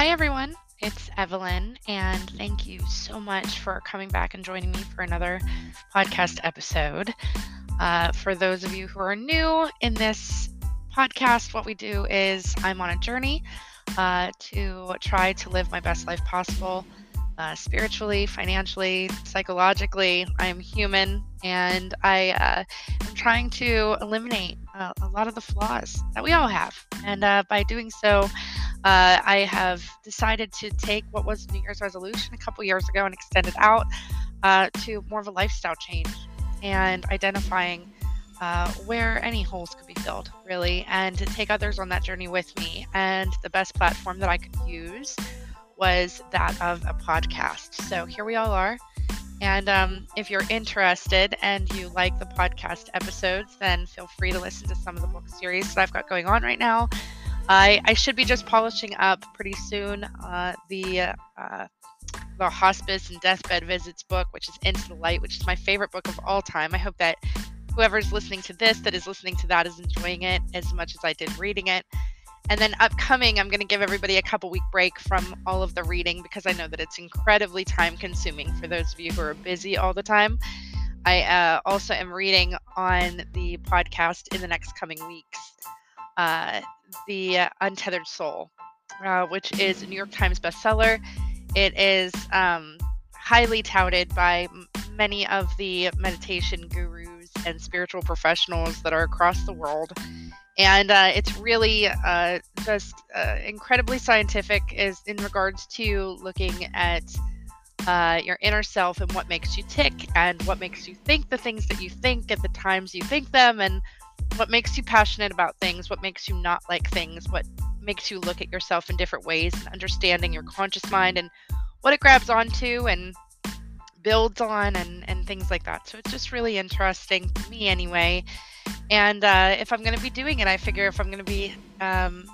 Hi, everyone. It's Evelyn, and thank you so much for coming back and joining me for another podcast episode. Uh, for those of you who are new in this podcast, what we do is I'm on a journey uh, to try to live my best life possible uh, spiritually, financially, psychologically. I'm human and I uh, am trying to eliminate uh, a lot of the flaws that we all have. And uh, by doing so, uh, I have decided to take what was New Year's resolution a couple years ago and extend it out uh, to more of a lifestyle change and identifying uh, where any holes could be filled, really, and to take others on that journey with me. And the best platform that I could use was that of a podcast. So here we all are. And um, if you're interested and you like the podcast episodes, then feel free to listen to some of the book series that I've got going on right now. I, I should be just polishing up pretty soon uh, the uh, the hospice and deathbed visits book, which is Into the Light, which is my favorite book of all time. I hope that whoever's listening to this, that is listening to that, is enjoying it as much as I did reading it. And then upcoming, I'm going to give everybody a couple week break from all of the reading because I know that it's incredibly time consuming for those of you who are busy all the time. I uh, also am reading on the podcast in the next coming weeks uh, The Untethered Soul, uh, which is a New York Times bestseller. It is um, highly touted by many of the meditation gurus and spiritual professionals that are across the world and uh, it's really uh, just uh, incredibly scientific is in regards to looking at uh, your inner self and what makes you tick and what makes you think the things that you think at the times you think them and what makes you passionate about things what makes you not like things what makes you look at yourself in different ways and understanding your conscious mind and what it grabs onto and builds on and, and things like that. So it's just really interesting to me anyway. And uh, if I'm going to be doing it, I figure if I'm going to be um,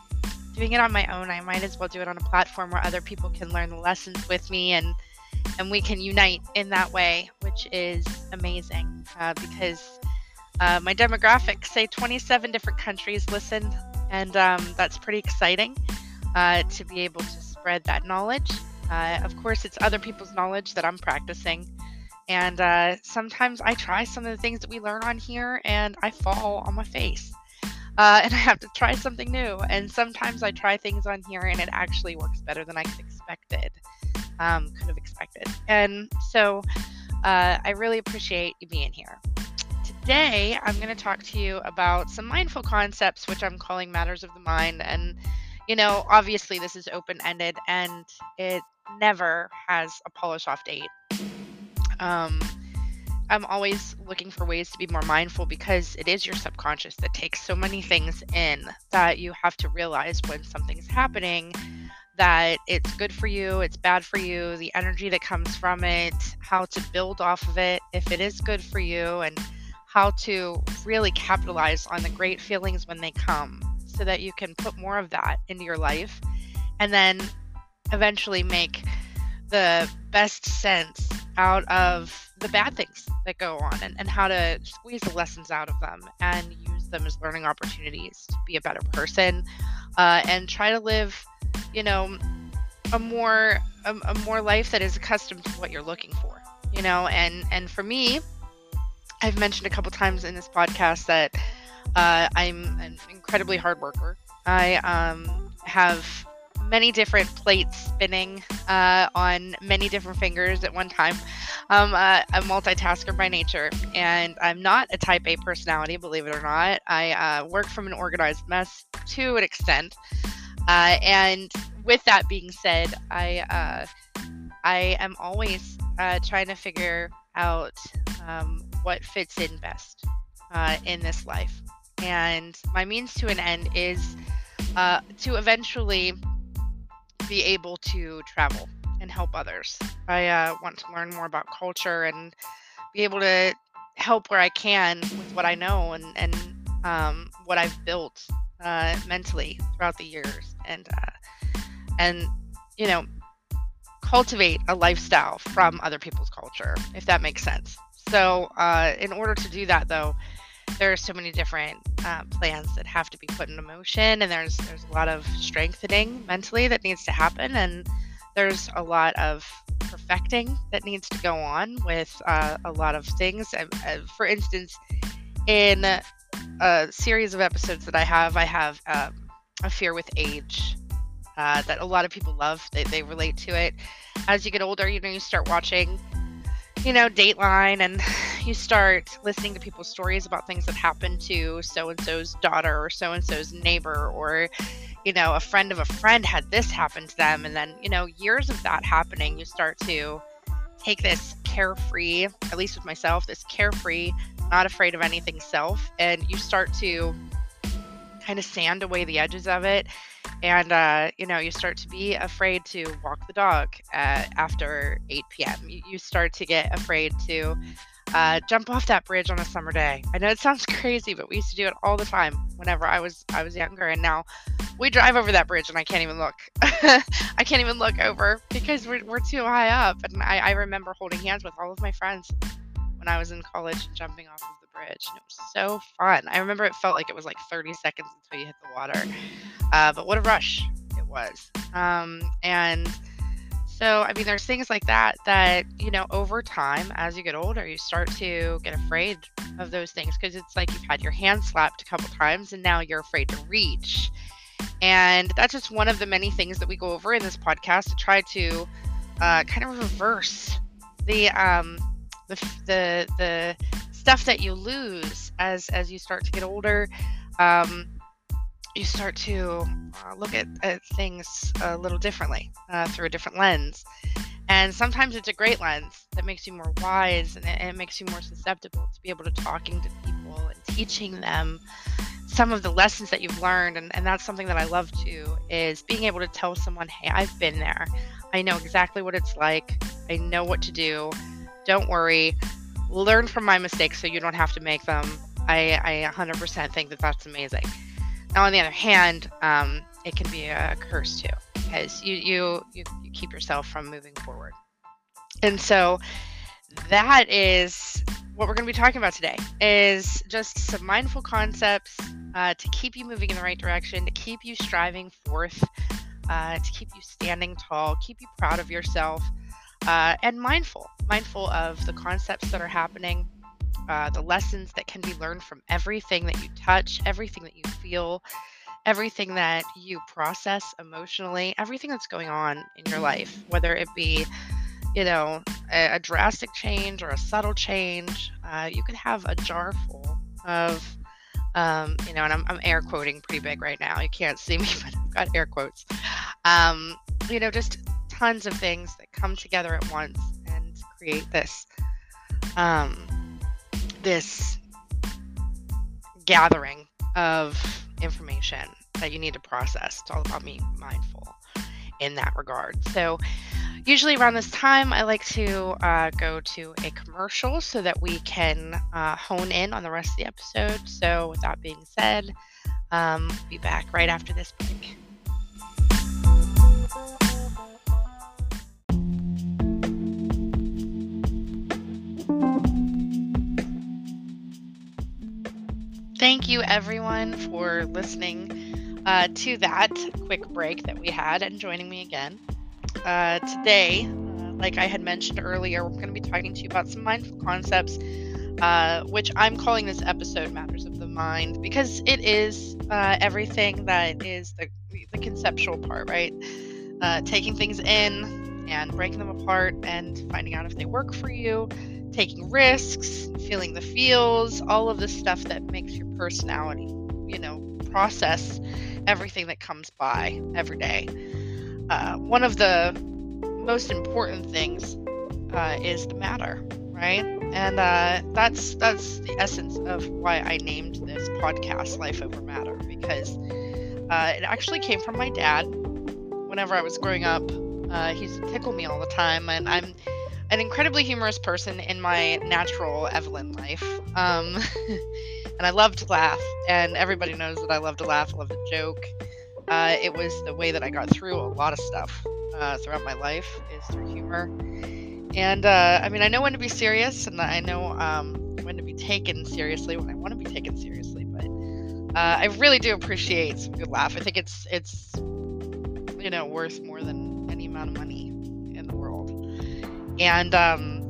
doing it on my own, I might as well do it on a platform where other people can learn the lessons with me and and we can unite in that way, which is amazing uh, because uh, my demographics say 27 different countries listen, and um, that's pretty exciting uh, to be able to spread that knowledge. Uh, of course, it's other people's knowledge that I'm practicing. And uh, sometimes I try some of the things that we learn on here and I fall on my face. Uh, and I have to try something new. And sometimes I try things on here and it actually works better than I could expected, um, could have expected. And so uh, I really appreciate you being here. Today, I'm going to talk to you about some mindful concepts, which I'm calling matters of the mind. And, you know, obviously, this is open ended and it never has a polish off date. Um, I'm always looking for ways to be more mindful because it is your subconscious that takes so many things in that you have to realize when something's happening that it's good for you, it's bad for you, the energy that comes from it, how to build off of it if it is good for you, and how to really capitalize on the great feelings when they come so that you can put more of that into your life and then eventually make the best sense out of the bad things that go on and, and how to squeeze the lessons out of them and use them as learning opportunities to be a better person uh, and try to live you know a more a, a more life that is accustomed to what you're looking for you know and and for me i've mentioned a couple times in this podcast that uh, i'm an incredibly hard worker i um, have many different plates spinning uh, on many different fingers at one time. I'm a, a, multitasker by nature, and I'm not a type A personality, believe it or not. I uh, work from an organized mess to an extent. Uh, and with that being said, I uh, I am always uh, trying to figure out um, what fits in best uh, in this life. And my means to an end is to eventually be able to travel and help others. I uh, want to learn more about culture and be able to help where I can with what I know and and um, what I've built uh, mentally throughout the years, and uh, and you know cultivate a lifestyle from other people's culture, if that makes sense. So, uh, in order to do that, though, there are so many different uh, plans that have to be put into motion, and there's there's a lot of strengthening mentally that needs to happen, and there's a lot of perfecting that needs to go on with uh, a lot of things. Uh, for instance, in a series of episodes that I have, I have um, a fear with age uh, that a lot of people love. They, they relate to it. As you get older, you know, you start watching, you know, Dateline and you start listening to people's stories about things that happened to so and so's daughter or so and so's neighbor or, you know, a friend of a friend had this happen to them. And then, you know, years of that happening, you start to take this carefree, at least with myself, this carefree, not afraid of anything self, and you start to kind of sand away the edges of it and uh, you know you start to be afraid to walk the dog uh, after 8 p.m you, start to get afraid to uh, jump off that bridge on a summer day. I know it sounds crazy but we used to do it all the time whenever i was i was younger and now we drive over that bridge and i can't even look. I can't even look over because we're, we're too high up and I, I remember holding hands with all of my friends when i was in college and jumping off of bridge. And it was so fun. I remember it felt like it was like 30 seconds until you hit the water. Uh, but what a rush it was. Um, and so, I mean, there's things like that that, you know, over time, as you get older, you start to get afraid of those things because it's like you've had your hand slapped a couple times and now you're afraid to reach. And that's just one of the many things that we go over in this podcast to try to uh, kind of reverse the um, the the the stuff that you lose as as you start to get older. Um, you start to uh, look at, at, things a little differently uh, through a different lens. And sometimes it's a great lens that makes you more wise and it, it, makes you more susceptible to be able to talking to people and teaching them some of the lessons that you've learned. And, and that's something that I love too is being able to tell someone, hey, I've been there. I know exactly what it's like. I know what to do. Don't worry learn from my mistakes so you don't have to make them. I, I 100% think that that's amazing. Now, on the other hand, um, it can be a curse too because you, you you you keep yourself from moving forward. And so that is what we're going to be talking about today is just some mindful concepts uh, to keep you moving in the right direction, to keep you striving forth, uh, to keep you standing tall, keep you proud of yourself, uh, and mindful, mindful of the concepts that are happening, uh, the lessons that can be learned from everything that you touch, everything that you feel, everything that you process emotionally, everything that's going on in your life, whether it be, you know, a, a drastic change or a subtle change. Uh, you could have a jar full of, um, you know, and I'm, I'm air quoting pretty big right now. You can't see me, but I've got air quotes. Um, you know, just tons of things that come together at once and create this um, this gathering of information that you need to process. It's all about being mindful in that regard. So, usually around this time, I like to uh, go to a commercial so that we can uh, hone in on the rest of the episode. So, with that being said, um, be back right after this break. You, everyone, for listening uh, to that quick break that we had and joining me again. Uh, today, uh, like I had mentioned earlier, we're going to be talking to you about some mindful concepts, uh, which I'm calling this episode Matters of the Mind because it is uh, everything that is the, the conceptual part, right? Uh, taking things in and breaking them apart and finding out if they work for you taking risks, feeling the feels, all of the stuff that makes your personality, you know, process everything that comes by every day. Uh, one of the most important things uh, is the matter, right? And uh, that's that's the essence of why I named this podcast "Life Over Matter" because uh, it actually came from my dad. Whenever I was growing up, uh, he used to tickle me all the time, and I'm an incredibly humorous person in my natural Evelyn life. Um, and I love to laugh, and everybody knows that I love to laugh, I love to joke. Uh, it was the way that I got through a lot of stuff uh, throughout my life is through humor. And uh, I mean, I know when to be serious, and I know um, when to be taken seriously, when I want to be taken seriously. But uh, I really do appreciate some good laugh. I think it's it's you know worth more than any amount of money. And um,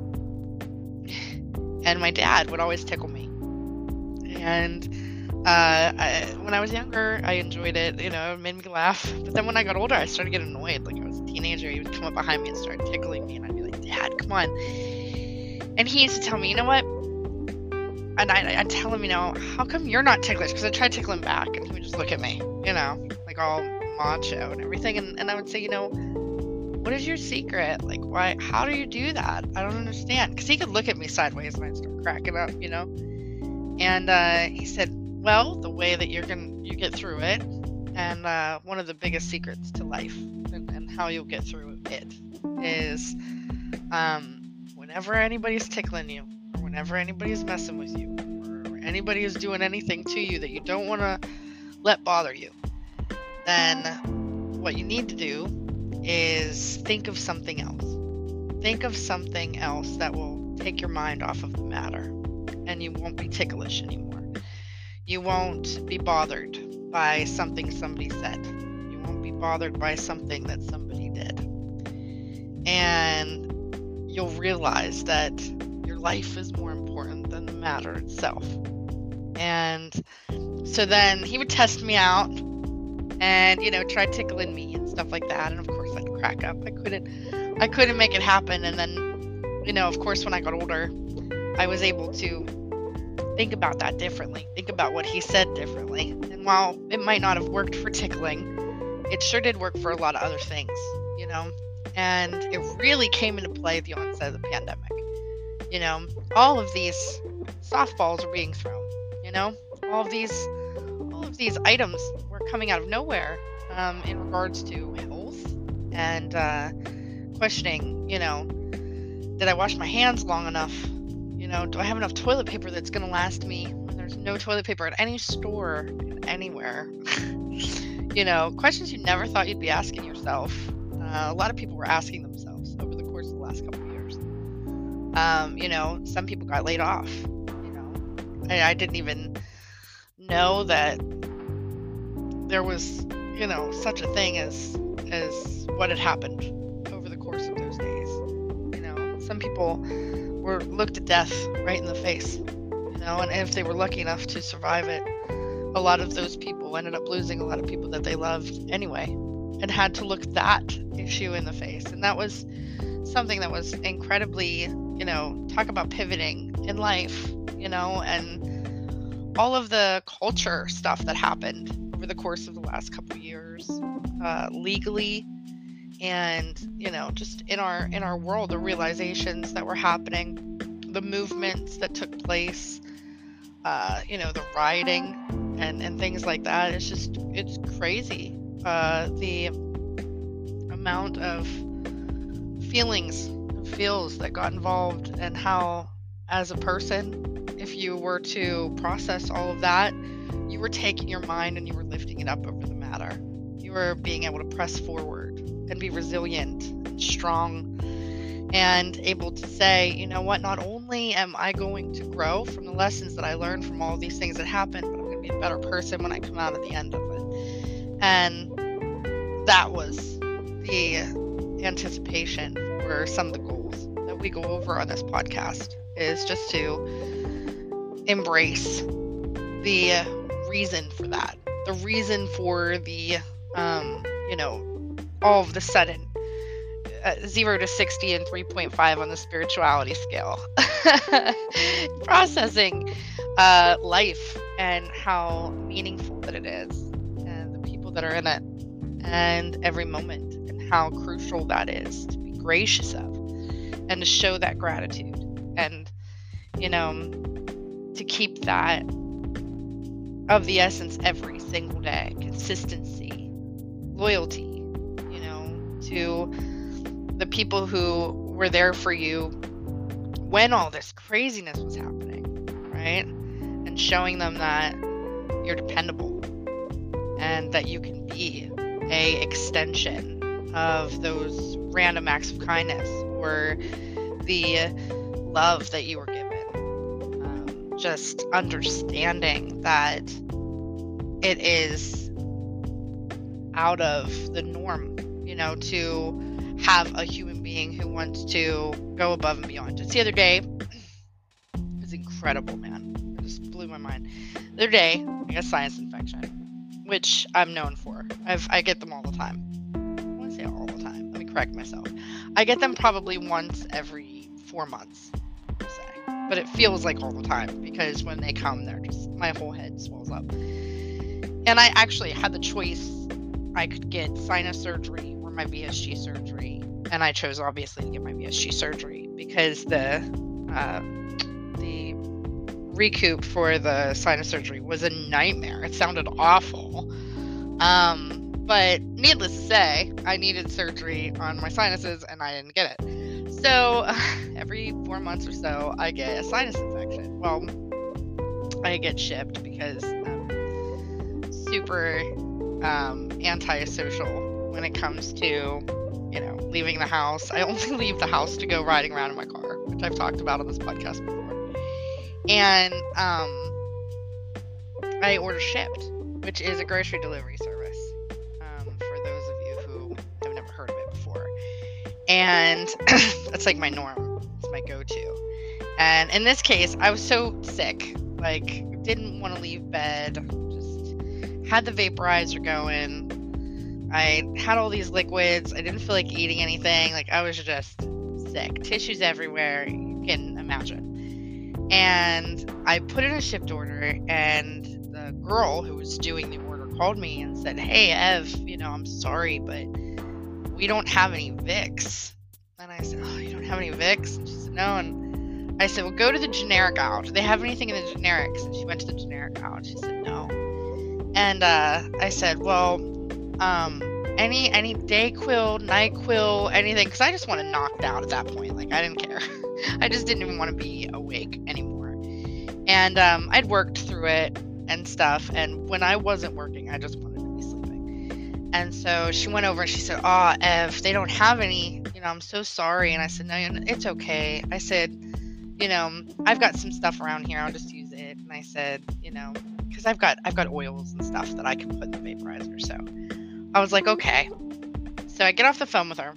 and my dad would always tickle me. And uh, I, when I was younger, I enjoyed it. You know, it made me laugh. But then when I got older, I started getting annoyed. Like I was a teenager, he would come up behind me and start tickling me, and I'd be like, "Dad, come on." And he used to tell me, "You know what?" And I, I'd tell him, you know, how come you're not ticklish? Because I tried tickling back, and he would just look at me, you know, like all macho and everything. And, and I would say, you know, what is your secret? Like, why? How do you do that? I don't understand. Because he could look at me sideways and I'd start cracking up, you know. And uh, he said, well, the way that you're gonna you get through it, and uh, one of the biggest secrets to life and, and how you'll get through it is, um, whenever anybody's tickling you, or whenever anybody's messing with you, or anybody is doing anything to you that you don't want to let bother you, then what you need to do is think of something else. Think of something else that will take your mind off of the matter and you won't be ticklish anymore. You won't be bothered by something somebody said. You won't be bothered by something that somebody did. And you'll realize that your life is more important than the matter itself. And so then he would test me out and, you know, try tickling me and stuff like that. And of course, up. I couldn't I couldn't make it happen and then you know, of course when I got older, I was able to think about that differently. Think about what he said differently. And while it might not have worked for tickling, it sure did work for a lot of other things, you know. And it really came into play at the onset of the pandemic. You know, all of these softballs are being thrown, you know? All of these all of these items were coming out of nowhere um, in regards to and uh, questioning, you know, did I wash my hands long enough? You know, do I have enough toilet paper that's going to last me when there's no toilet paper at any store anywhere? you know, questions you never thought you'd be asking yourself. Uh, a lot of people were asking themselves over the course of the last couple of years. Um, you know, some people got laid off. You know, I, I didn't even know that there was, you know, such a thing as as what had happened over the course of those days. You know, some people were looked at death right in the face, you know, and if they were lucky enough to survive it, a lot of those people ended up losing a lot of people that they loved anyway and had to look that issue in the face. And that was something that was incredibly, you know, talk about pivoting in life, you know, and all of the culture stuff that happened over the course of the last couple years uh, legally and you know just in our in our world the realizations that were happening the movements that took place uh, you know the rioting and and things like that. It's just it's crazy uh, the amount of feelings feels that got involved and how as a person if you were to process all of that you were taking your mind and you were lifting it up over the matter You were being able to press forward and be resilient and strong and able to say, you know what, not only am I going to grow from the lessons that I learned from all these things that happened, but I'm going to be a better person when I come out at the end of it. And that was the anticipation for some of the goals that we go over on this podcast is just to embrace the reason for that, the reason for the um, you know, all of the sudden, uh, zero to 60 and 3.5 on the spirituality scale. Processing uh, life and how meaningful that it is, and the people that are in it, and every moment, and how crucial that is to be gracious of, and to show that gratitude, and you know, to keep that of the essence every single day, consistency loyalty, you know, to the people who were there for you when all this craziness was happening, right? And showing them that you're dependable and that you can be a extension of those random acts of kindness or the love that you were just understanding that it is out of the norm, you know, to have a human being who wants to go above and beyond. Just the other day, it was incredible, man. It just blew my mind. The other day, I got sinus infection, which I'm known for. I've I get them all the time. I want to say all the time. Let me correct myself. I get them probably once every four months. But it feels like all the time because when they come, they're just my whole head swells up. And I actually had the choice. I could get sinus surgery or my VSG surgery, and I chose obviously to get my VSG surgery because the uh, the recoup for the sinus surgery was a nightmare. It sounded awful. Um, but needless to say, I needed surgery on my sinuses and I didn't get it. So every four months or so, I get a sinus infection. Well, I get Shipt because I'm super um, antisocial when it comes to, you know, leaving the house. I only leave the house to go riding around in my car, which I've talked about on this podcast before. And um, I order Shipt, which is a grocery delivery service. And that's like my norm. It's my go-to. And in this case, I was so sick, like didn't want to leave bed. Just had the vaporizer going. I had all these liquids. I didn't feel like eating anything. Like I was just sick. Tissues everywhere. You can imagine. And I put in a Shipt order, and the girl who was doing the order called me and said, "Hey, Ev, you know, I'm sorry, but." We don't have any Vicks. And I said, oh, you don't have any Vicks? And she said, no. And I said, well, go to the generic aisle. Do they have anything in the generics? And she went to the generic aisle. And she said, no. And uh, I said, well, um, any any Dayquil, Nyquil, anything, because I just wanted knocked out at that point. Like I didn't care. I just didn't even want to be awake anymore. And um, I'd worked through it and stuff. And when I wasn't working, I just and so she went over and she said, Oh, Ev, they don't have any. You know, I'm so sorry. And I said, No, it's okay. I said, You know, I've got some stuff around here. I'll just use it. And I said, You know, because I've got I've got oils and stuff that I can put in the vaporizer. So I was like, Okay. So I get off the phone with her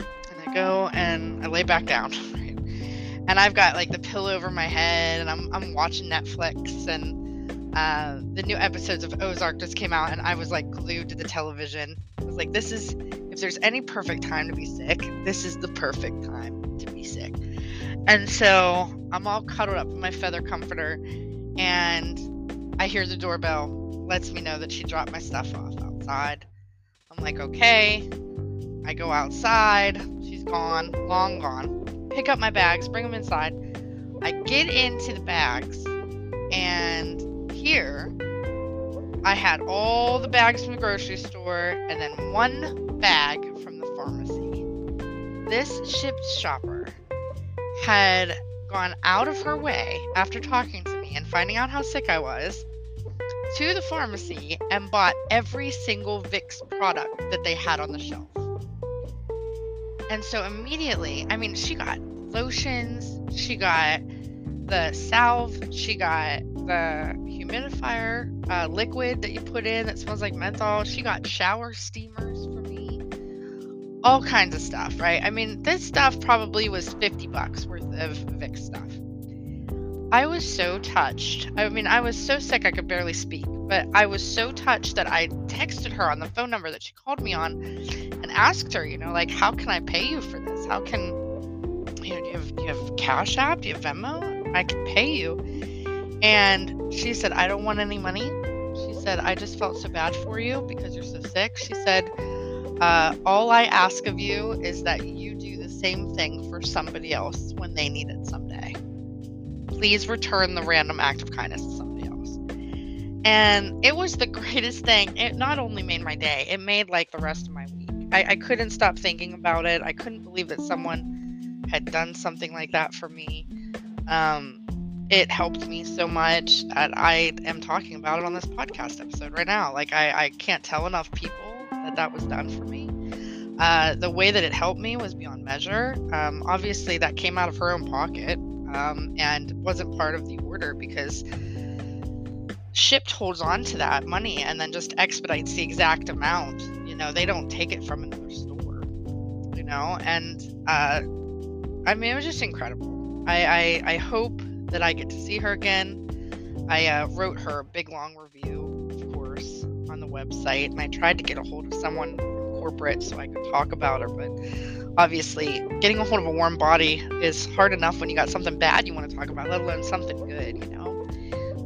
and I go and I lay back down. And I've got like the pillow over my head and I'm I'm watching Netflix and uh, the new episodes of Ozark just came out, and I was like glued to the television. I was like, this is, if there's any perfect time to be sick, this is the perfect time to be sick. And so I'm all cuddled up in my feather comforter, and I hear the doorbell, lets me know that she dropped my stuff off outside. I'm like, okay. I go outside. She's gone, long gone. Pick up my bags, bring them inside. I get into the bags, and here, I had all the bags from the grocery store and then one bag from the pharmacy. This Shipt shopper had gone out of her way after talking to me and finding out how sick I was to the pharmacy and bought every single Vicks product that they had on the shelf. And so immediately, I mean, she got lotions, she got the salve, she got the humidifier uh, liquid that you put in that smells like menthol. She got shower steamers for me. All kinds of stuff, right? I mean, this stuff probably was 50 bucks worth of Vicks stuff. I was so touched. I mean, I was so sick I could barely speak, but I was so touched that I texted her on the phone number that she called me on and asked her, you know, like, how can I pay you for this? How can, you know, do you have, do you have Cash App? Do you have Venmo? I can pay you and she said, I don't want any money. She said, I just felt so bad for you because you're so sick. She said, uh, All I ask of you is that you do the same thing for somebody else when they need it someday. Please return the random act of kindness to somebody else. And it was the greatest thing. It not only made my day, it made like the rest of my week. I, I couldn't stop thinking about it. I couldn't believe that someone had done something like that for me. Um, it helped me so much that I am talking about it on this podcast episode right now. Like, I, I can't tell enough people that that was done for me. Uh, the way that it helped me was beyond measure. Um, obviously, that came out of her own pocket. um, and wasn't part of the order because Shipt holds on to that money and then just expedites the exact amount you know they don't take it from another store you know and uh i mean it was just incredible i i, I hope that i get to see her again. I uh, wrote her a big long review of course on the website and i tried to get a hold of someone from corporate so i could talk about her but obviously getting a hold of a warm body is hard enough when you got something bad you want to talk about let alone something good you know?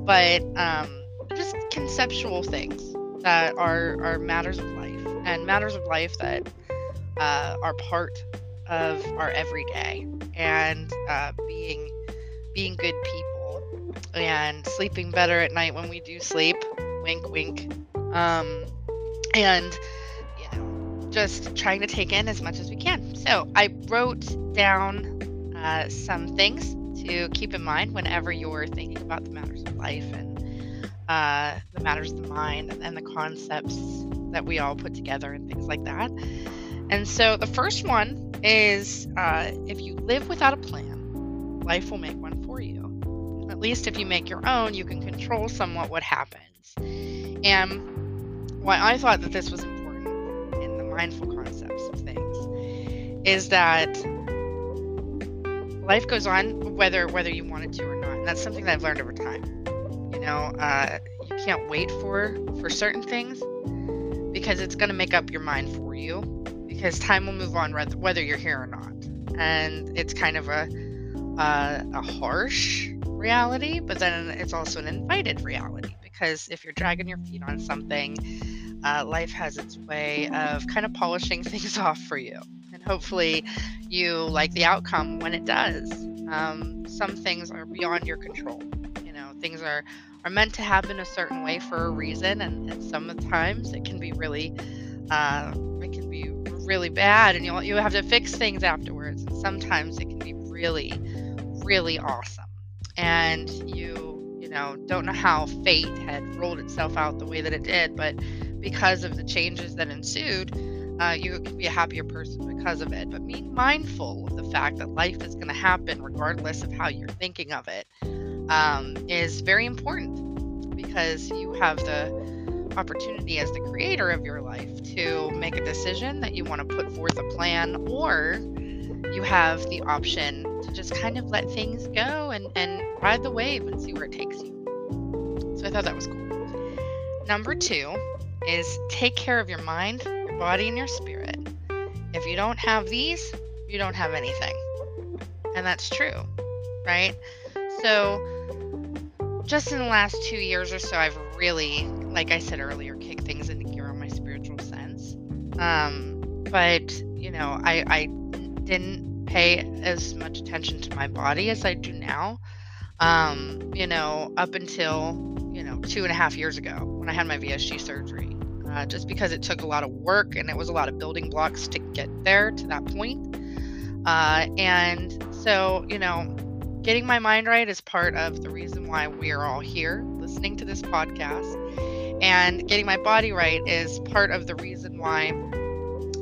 But um, just conceptual things that are are matters of life and matters of life that uh, are part of our everyday and uh, being being good people and sleeping better at night when we do sleep. Wink wink. Um, and you know just trying to take in as much as we can. So i wrote down uh, some things to keep in mind whenever you're thinking about the matters of life and uh, the matters of the mind and the concepts that we all put together and things like that. And so the first one is uh, if you live without a plan, life will make one for you. At least if you make your own, you can control somewhat what happens. And why I thought that this was important in the mindful concepts of things is that life goes on whether whether you want it to or not and that's something that i've learned over time you know uh, you can't wait for for certain things because it's going to make up your mind for you because time will move on whether you're here or not and it's kind of a uh, a harsh reality but then it's also an invited reality because if you're dragging your feet on something uh, life has its way of kind of polishing things off for you And hopefully you like the outcome when it does. Um, some things are beyond your control. You know, things are are meant to happen a certain way for a reason, and, and sometimes it can be really, uh, it can be really bad, and you you have to fix things afterwards. And sometimes it can be really, really awesome, and you you know don't know how fate had rolled itself out the way that it did, but because of the changes that ensued uh, you can be a happier person because of it. But being mindful of the fact that life is going to happen regardless of how you're thinking of it um, is very important because you have the opportunity as the creator of your life to make a decision that you want to put forth a plan or you have the option to just kind of let things go and, and ride the wave and see where it takes you. So I thought that was cool. Number two is take care of your mind your body and your spirit. If you don't have these, you don't have anything. And that's true, right? So, just in the last two years or so, I've really, like I said earlier, kicked things into gear on my spiritual sense. Um, but, you know, I, I didn't pay as much attention to my body as I do now. Um, you know, up until, you know, two and a half years ago when I had my VSG surgery uh, just because it took a lot of work and it was a lot of building blocks to get there to that point. Uh, and so, you know, getting my mind right is part of the reason why we are all here listening to this podcast. And getting my body right is part of the reason why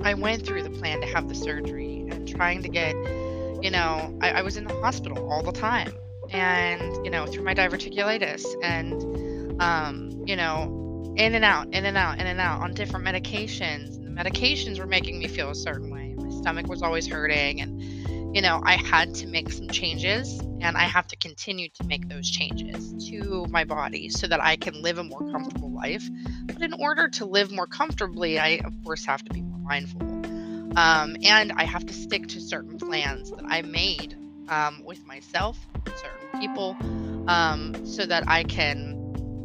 I went through the plan to have the surgery trying to get, you know, I, I was in the hospital all the time and, you know, through my diverticulitis and, um, you know, in and out, in and out, in and out on different medications. And the medications were making me feel a certain way. My stomach was always hurting. And, you know, I had to make some changes and I have to continue to make those changes to my body so that I can live a more comfortable life. But in order to live more comfortably, I, of course, have to be more mindful. Um, and I have to stick to certain plans that I made um, with myself, certain people, um, so that I can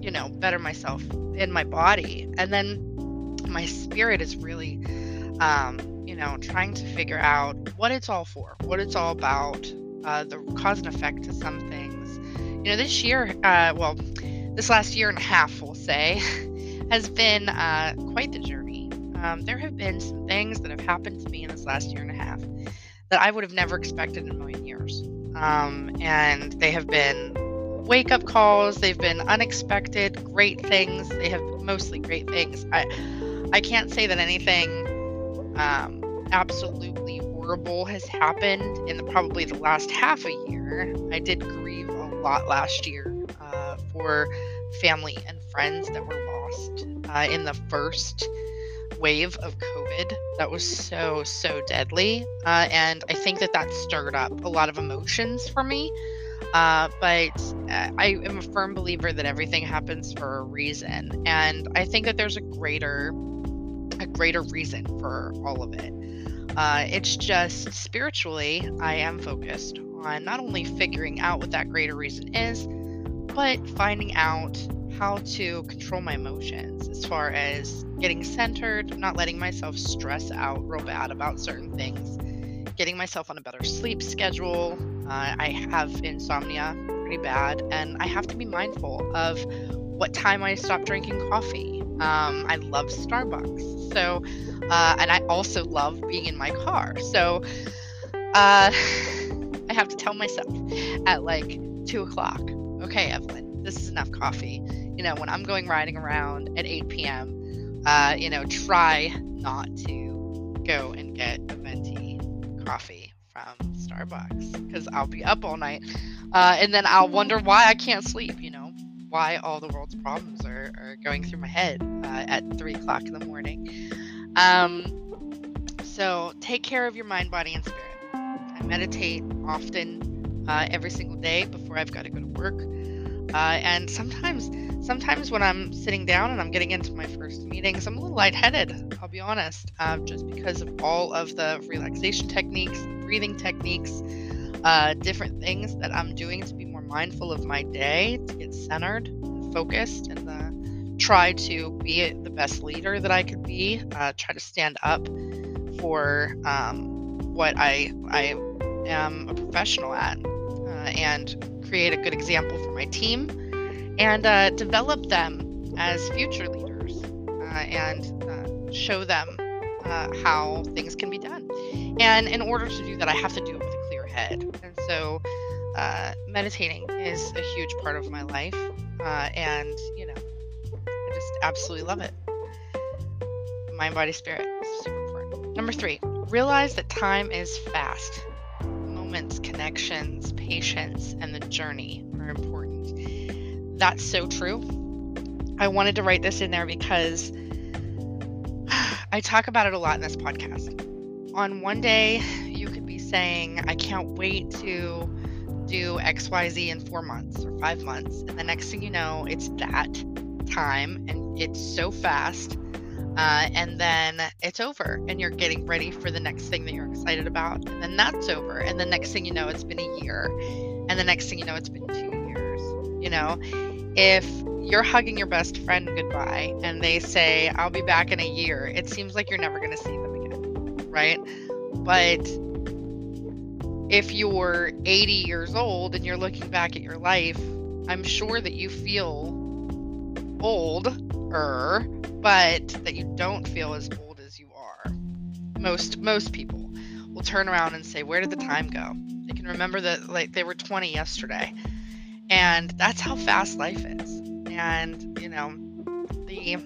you know, better myself in my body. And then my spirit is really, um, you know, trying to figure out what it's all for, what it's all about, uh, the cause and effect to some things. You know, this year, uh, well, this last year and a half, we'll say, has been uh, quite the journey. Um, there have been some things that have happened to me in this last year and a half that I would have never expected in a million years. Um, and they have been wake up calls. They've been unexpected, great things. They have mostly great things. I I can't say that anything um, absolutely horrible has happened in the, probably the last half a year. I did grieve a lot last year uh, for family and friends that were lost uh, in the first wave of COVID that was so, so deadly. Uh, and I think that that stirred up a lot of emotions for me. Uh, but uh, I am a firm believer that everything happens for a reason. And I think that there's a greater, a greater reason for all of it. Uh, it's just spiritually, I am focused on not only figuring out what that greater reason is, but finding out how to control my emotions as far as getting centered, not letting myself stress out real bad about certain things, getting myself on a better sleep schedule. Uh, I have insomnia pretty bad, and I have to be mindful of what time I stop drinking coffee. Um, I love Starbucks. So, uh, and I also love being in my car. So, uh, I have to tell myself at like two o'clock, okay, Evelyn, this is enough coffee. You know, when I'm going riding around at 8 p.m., uh, you know, try not to go and get a venti coffee from Starbucks because I'll be up all night. Uh, and then I'll wonder why I can't sleep, you know, why all the world's problems are, are going through my head uh, at 3 o'clock in the morning. Um, so take care of your mind, body, and spirit. I meditate often uh, every single day before I've got to go to work. Uh, and sometimes, sometimes when I'm sitting down and I'm getting into my first meetings, I'm a little lightheaded. I'll be honest, uh, just because of all of the relaxation techniques, breathing techniques, uh, different things that I'm doing to be more mindful of my day, to get centered and focused, and uh, try to be the best leader that I could be. Uh, try to stand up for um, what I I am a professional at, uh, and create a good example for my team, and uh, develop them as future leaders, uh, and uh, show them uh, how things can be done. And in order to do that, I have to do it with a clear head. And so, meditating is a huge part of my life, and you know I just absolutely love it. Mind, body, spirit. Super important. Number three, realize that time is fast. Moments, connections, patience, and the journey are important. That's so true. I wanted to write this in there because I talk about it a lot in this podcast. On one day, you could be saying, I can't wait to do XYZ in four months or five months. And the next thing you know, it's that time and it's so fast. Uh, and then it's over and you're getting ready for the next thing that you're excited about and then that's over and the next thing you know it's been a year and the next thing you know it's been two years you know if you're hugging your best friend goodbye and they say i'll be back in a year it seems like you're never going to see them again right but if you're 80 years old and you're looking back at your life i'm sure that you feel older, but that you don't feel as old as you are. Most most people will turn around and say, "Where did the time go?" They can remember that like they were 20 yesterday, and that's how fast life is. And you know, the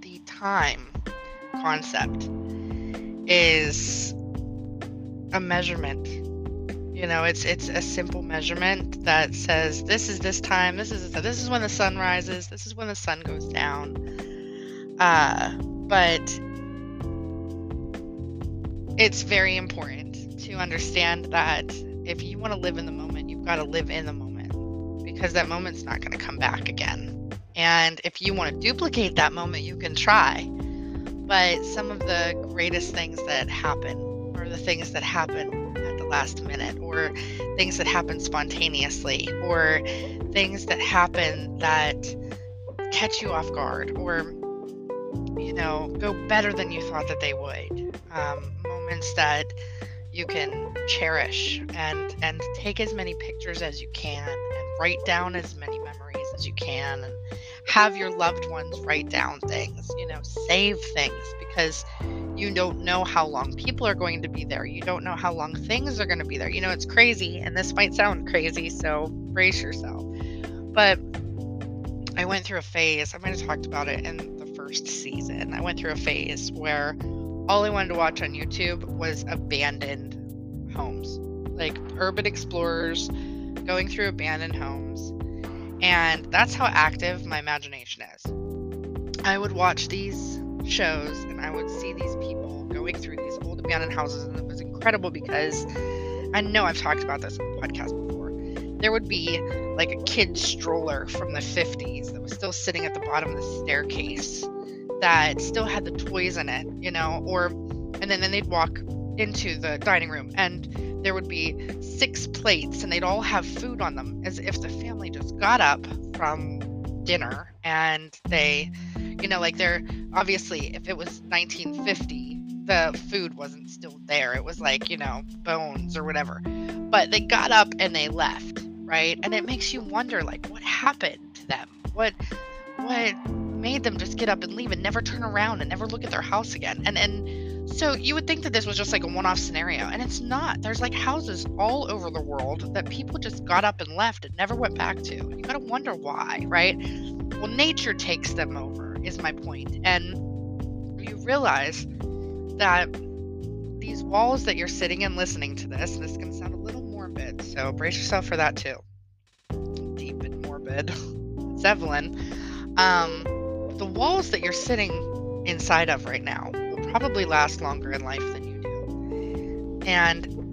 the time concept is a measurement you know, it's it's a simple measurement that says this is this time, this is this is when the sun rises, this is when the sun goes down. Uh, but it's very important to understand that if you want to live in the moment, you've got to live in the moment because that moment's not going to come back again. And if you want to duplicate that moment, you can try. But some of the greatest things that happen are the things that happen at the last minute or things that happen spontaneously or things that happen that catch you off guard or you know go better than you thought that they would um, moments that you can cherish and and take as many pictures as you can write down as many memories as you can and have your loved ones write down things you know save things because you don't know how long people are going to be there. You don't know how long things are going to be there. You know, it's crazy, and this might sound crazy, so brace yourself. But I went through a phase, I might have talked about it in the first season. I went through a phase where all I wanted to watch on YouTube was abandoned homes, like urban explorers going through abandoned homes. And that's how active my imagination is. I would watch these shows and I would see these people going through these old abandoned houses, and it was incredible because I know I've talked about this on the podcast before. There would be like a kid stroller from the 50s that was still sitting at the bottom of the staircase that still had the toys in it, you know, or and then, then they'd walk into the dining room and there would be six plates and they'd all have food on them as if the family just got up from dinner and they you know like they're obviously if it was 1950 the food wasn't still there. It was like you know bones or whatever. But they got up and they left right? And it makes you wonder like what happened to them? What what made them just get up and leave and never turn around and never look at their house again. And and so you would think that this was just like a one-off scenario, and it's not. There's like houses all over the world that people just got up and left and never went back to. You gotta wonder why, right? Well, nature takes them over, is my point. And you realize that these walls that you're sitting and listening to this, and this is gonna sound a little morbid, so brace yourself for that too. Deep and morbid. it's Evelyn. Um, the walls that you're sitting inside of right now probably last longer in life than you do. And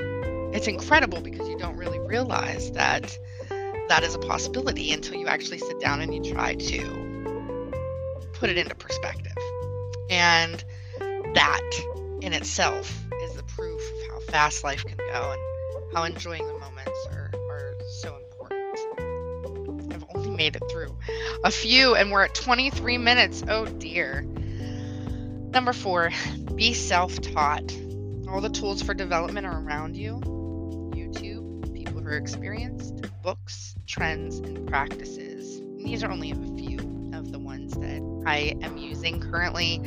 it's incredible because you don't really realize that that is a possibility until you actually sit down and you try to put it into perspective. And that in itself is the proof of how fast life can go and how enjoying the moments are, are so important. I've only made it through a few, and we're at 23 minutes. Oh dear. Number four, be self taught. All the tools for development are around you YouTube, people who are experienced, books, trends, and practices. And these are only a few of the ones that I am using currently.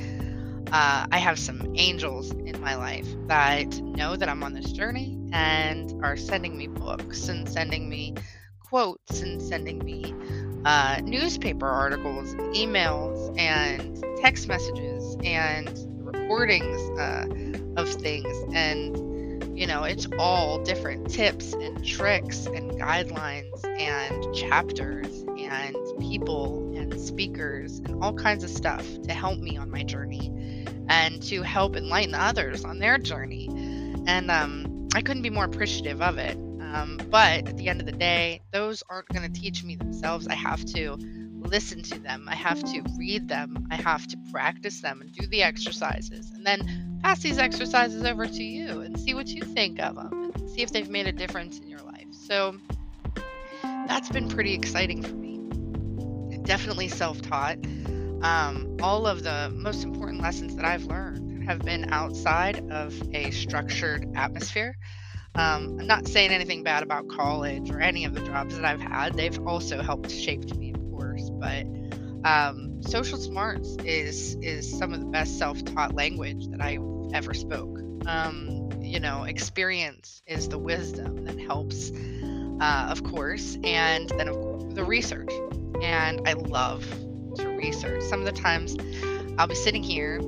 Uh, I have some angels in my life that know that I'm on this journey and are sending me books and sending me quotes and sending me uh, newspaper articles emails and text messages and recordings uh, of things. And you know it's all different tips and tricks and guidelines and chapters and people and speakers and all kinds of stuff to help me on my journey and to help enlighten others on their journey. And um, i couldn't be more appreciative of it. Um, but at the end of the day, those aren't going to teach me themselves. I have to listen to them. I have to read them. I have to practice them and do the exercises and then pass these exercises over to you and see what you think of them and see if they've made a difference in your life. So that's been pretty exciting for me. Definitely self taught. Um, all of the most important lessons that I've learned have been outside of a structured atmosphere. Um, I'm not saying anything bad about college or any of the jobs that I've had. They've also helped shape me. But um, social smarts is is some of the best self-taught language that I ever spoke. Um, you know, experience is the wisdom that helps, uh, of course, and then of course, the research. And I love to research. Some of the times I'll be sitting here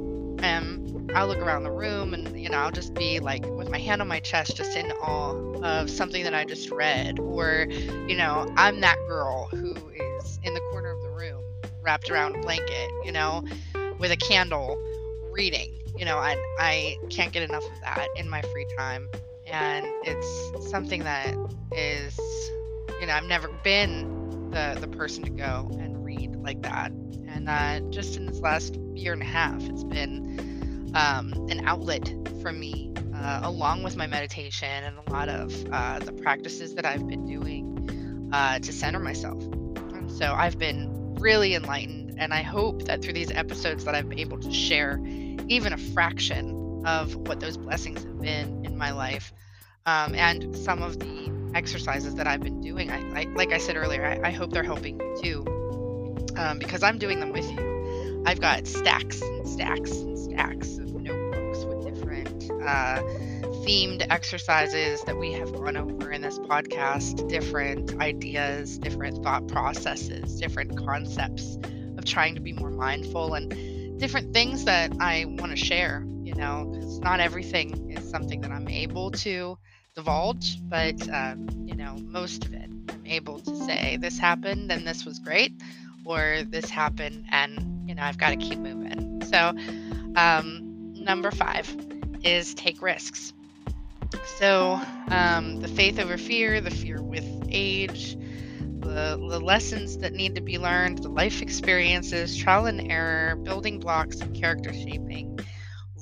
and I'll look around the room and, you know, I'll just be like with my hand on my chest, just in awe of something that I just read. Or, you know, I'm that girl who wrapped around a blanket, you know, with a candle, reading. You know, I, I can't get enough of that in my free time. And it's something that is, you know, I've never been the, the person to go and read like that. And uh, just in this last year and a half, it's been um, an outlet for me, uh, along with my meditation and a lot of uh, the practices that I've been doing uh, to center myself. And so I've been really enlightened, and I hope that through these episodes that I've been able to share even a fraction of what those blessings have been in my life, um, and some of the exercises that I've been doing. I, I like I said earlier, I, I, hope they're helping you too, um, because I'm doing them with you. I've got stacks and stacks and stacks of notebooks with different. uh, themed exercises that we have gone over in this podcast, different ideas, different thought processes, different concepts of trying to be more mindful and different things that I want to share, you know, because not everything is something that I'm able to divulge, but um, you know, most of it I'm able to say this happened and this was great, or this happened and you know I've got to keep moving. So um, number five is take risks. So um, the faith over fear, the fear with age, the, the lessons that need to be learned, the life experiences, trial and error, building blocks of character shaping.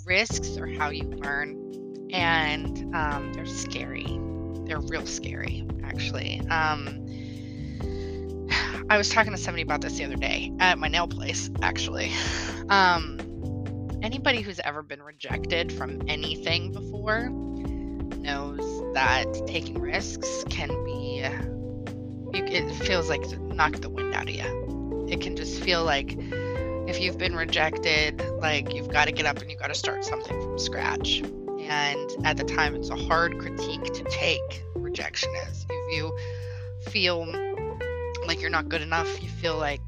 Risks are how you learn, and um, they're scary. They're real scary, actually. Um, I was talking to somebody about this the other day at my nail place, actually. Um, anybody who's ever been rejected from anything before that taking risks can be it feels like knock the wind out of you. It can just feel like if you've been rejected, like you've got to get up and you've got to start something from scratch. And at the time, it's a hard critique to take. Rejection is if you feel like you're not good enough, you feel like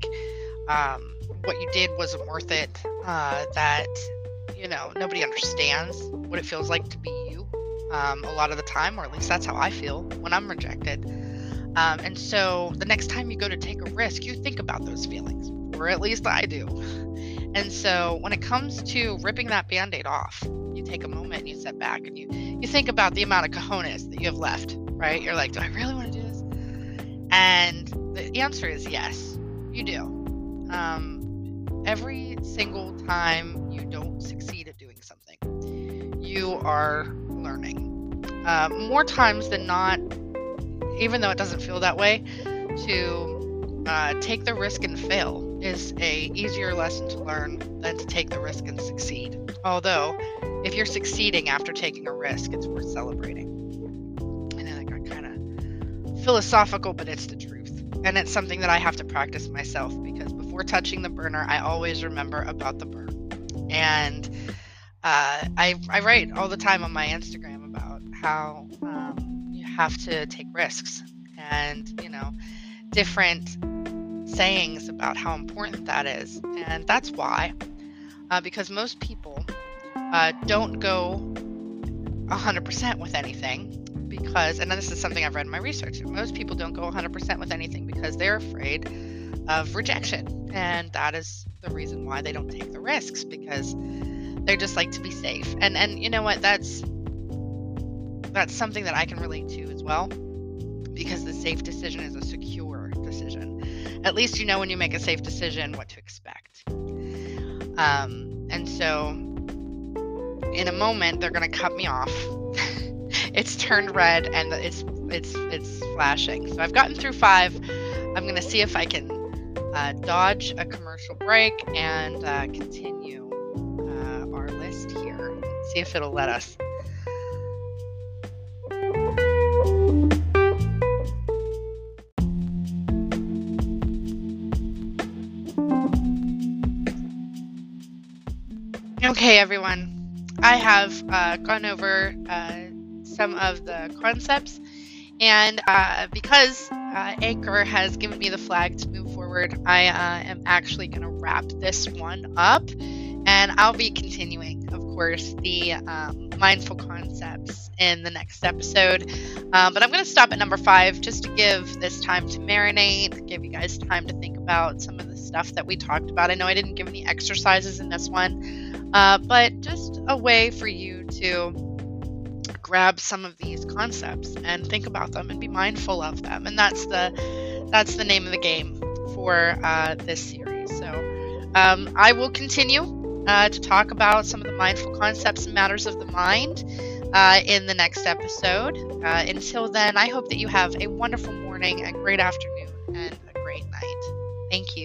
um, what you did wasn't worth it, uh, that you know nobody understands what it feels like to be. Um, a lot of the time, or at least that's how I feel when I'm rejected. Um, and so the next time you go to take a risk, you think about those feelings, or at least I do. And so when it comes to ripping that band aid off, you take a moment and you step back and you, you think about the amount of cojones that you have left, right? You're like, do I really want to do this? And the answer is yes, you do. Um, every single time you don't succeed at doing something, you are learning. Uh, more times than not, even though it doesn't feel that way, to uh, take the risk and fail is a easier lesson to learn than to take the risk and succeed. Although, if you're succeeding after taking a risk, it's worth celebrating. And I got kind of philosophical, but it's the truth. And it's something that I have to practice myself because before touching the burner, I always remember about the burn. And uh, I, I write all the time on my Instagram how um, you have to take risks and, you know, different sayings about how important that is. And that's why, uh, because most people uh, don't go 100% with anything because, and this is something I've read in my research, most people don't go 100% with anything because they're afraid of rejection. And that is the reason why they don't take the risks because they just like to be safe. And and you know what? That's that's something that I can relate to as well because the safe decision is a secure decision. At least you know when you make a safe decision what to expect. Um, and so in a moment they're going to cut me off. it's turned red and it's it's it's flashing. So I've gotten through 5. I'm going to see if I can uh, dodge a commercial break and uh, continue uh, our list here. See if it'll let us. Okay, everyone. I have uh, gone over uh, some of the concepts, and uh, because uh, Anchor has given me the flag to move forward, I uh, am actually going to wrap this one up, and I'll be continuing, of course, the um, mindful concepts in the next episode. Um, but I'm going to stop at number five just to give this time to marinate, give you guys time to think about some of the stuff that we talked about. I know I didn't give any exercises in this one. Uh, but just a way for you to grab some of these concepts and think about them and be mindful of them. And that's the that's the name of the game for uh, this series. So um, I will continue uh, to talk about some of the mindful concepts and matters of the mind uh, in the next episode. Uh, until then, I hope that you have a wonderful morning, a great afternoon, and a great night. Thank you.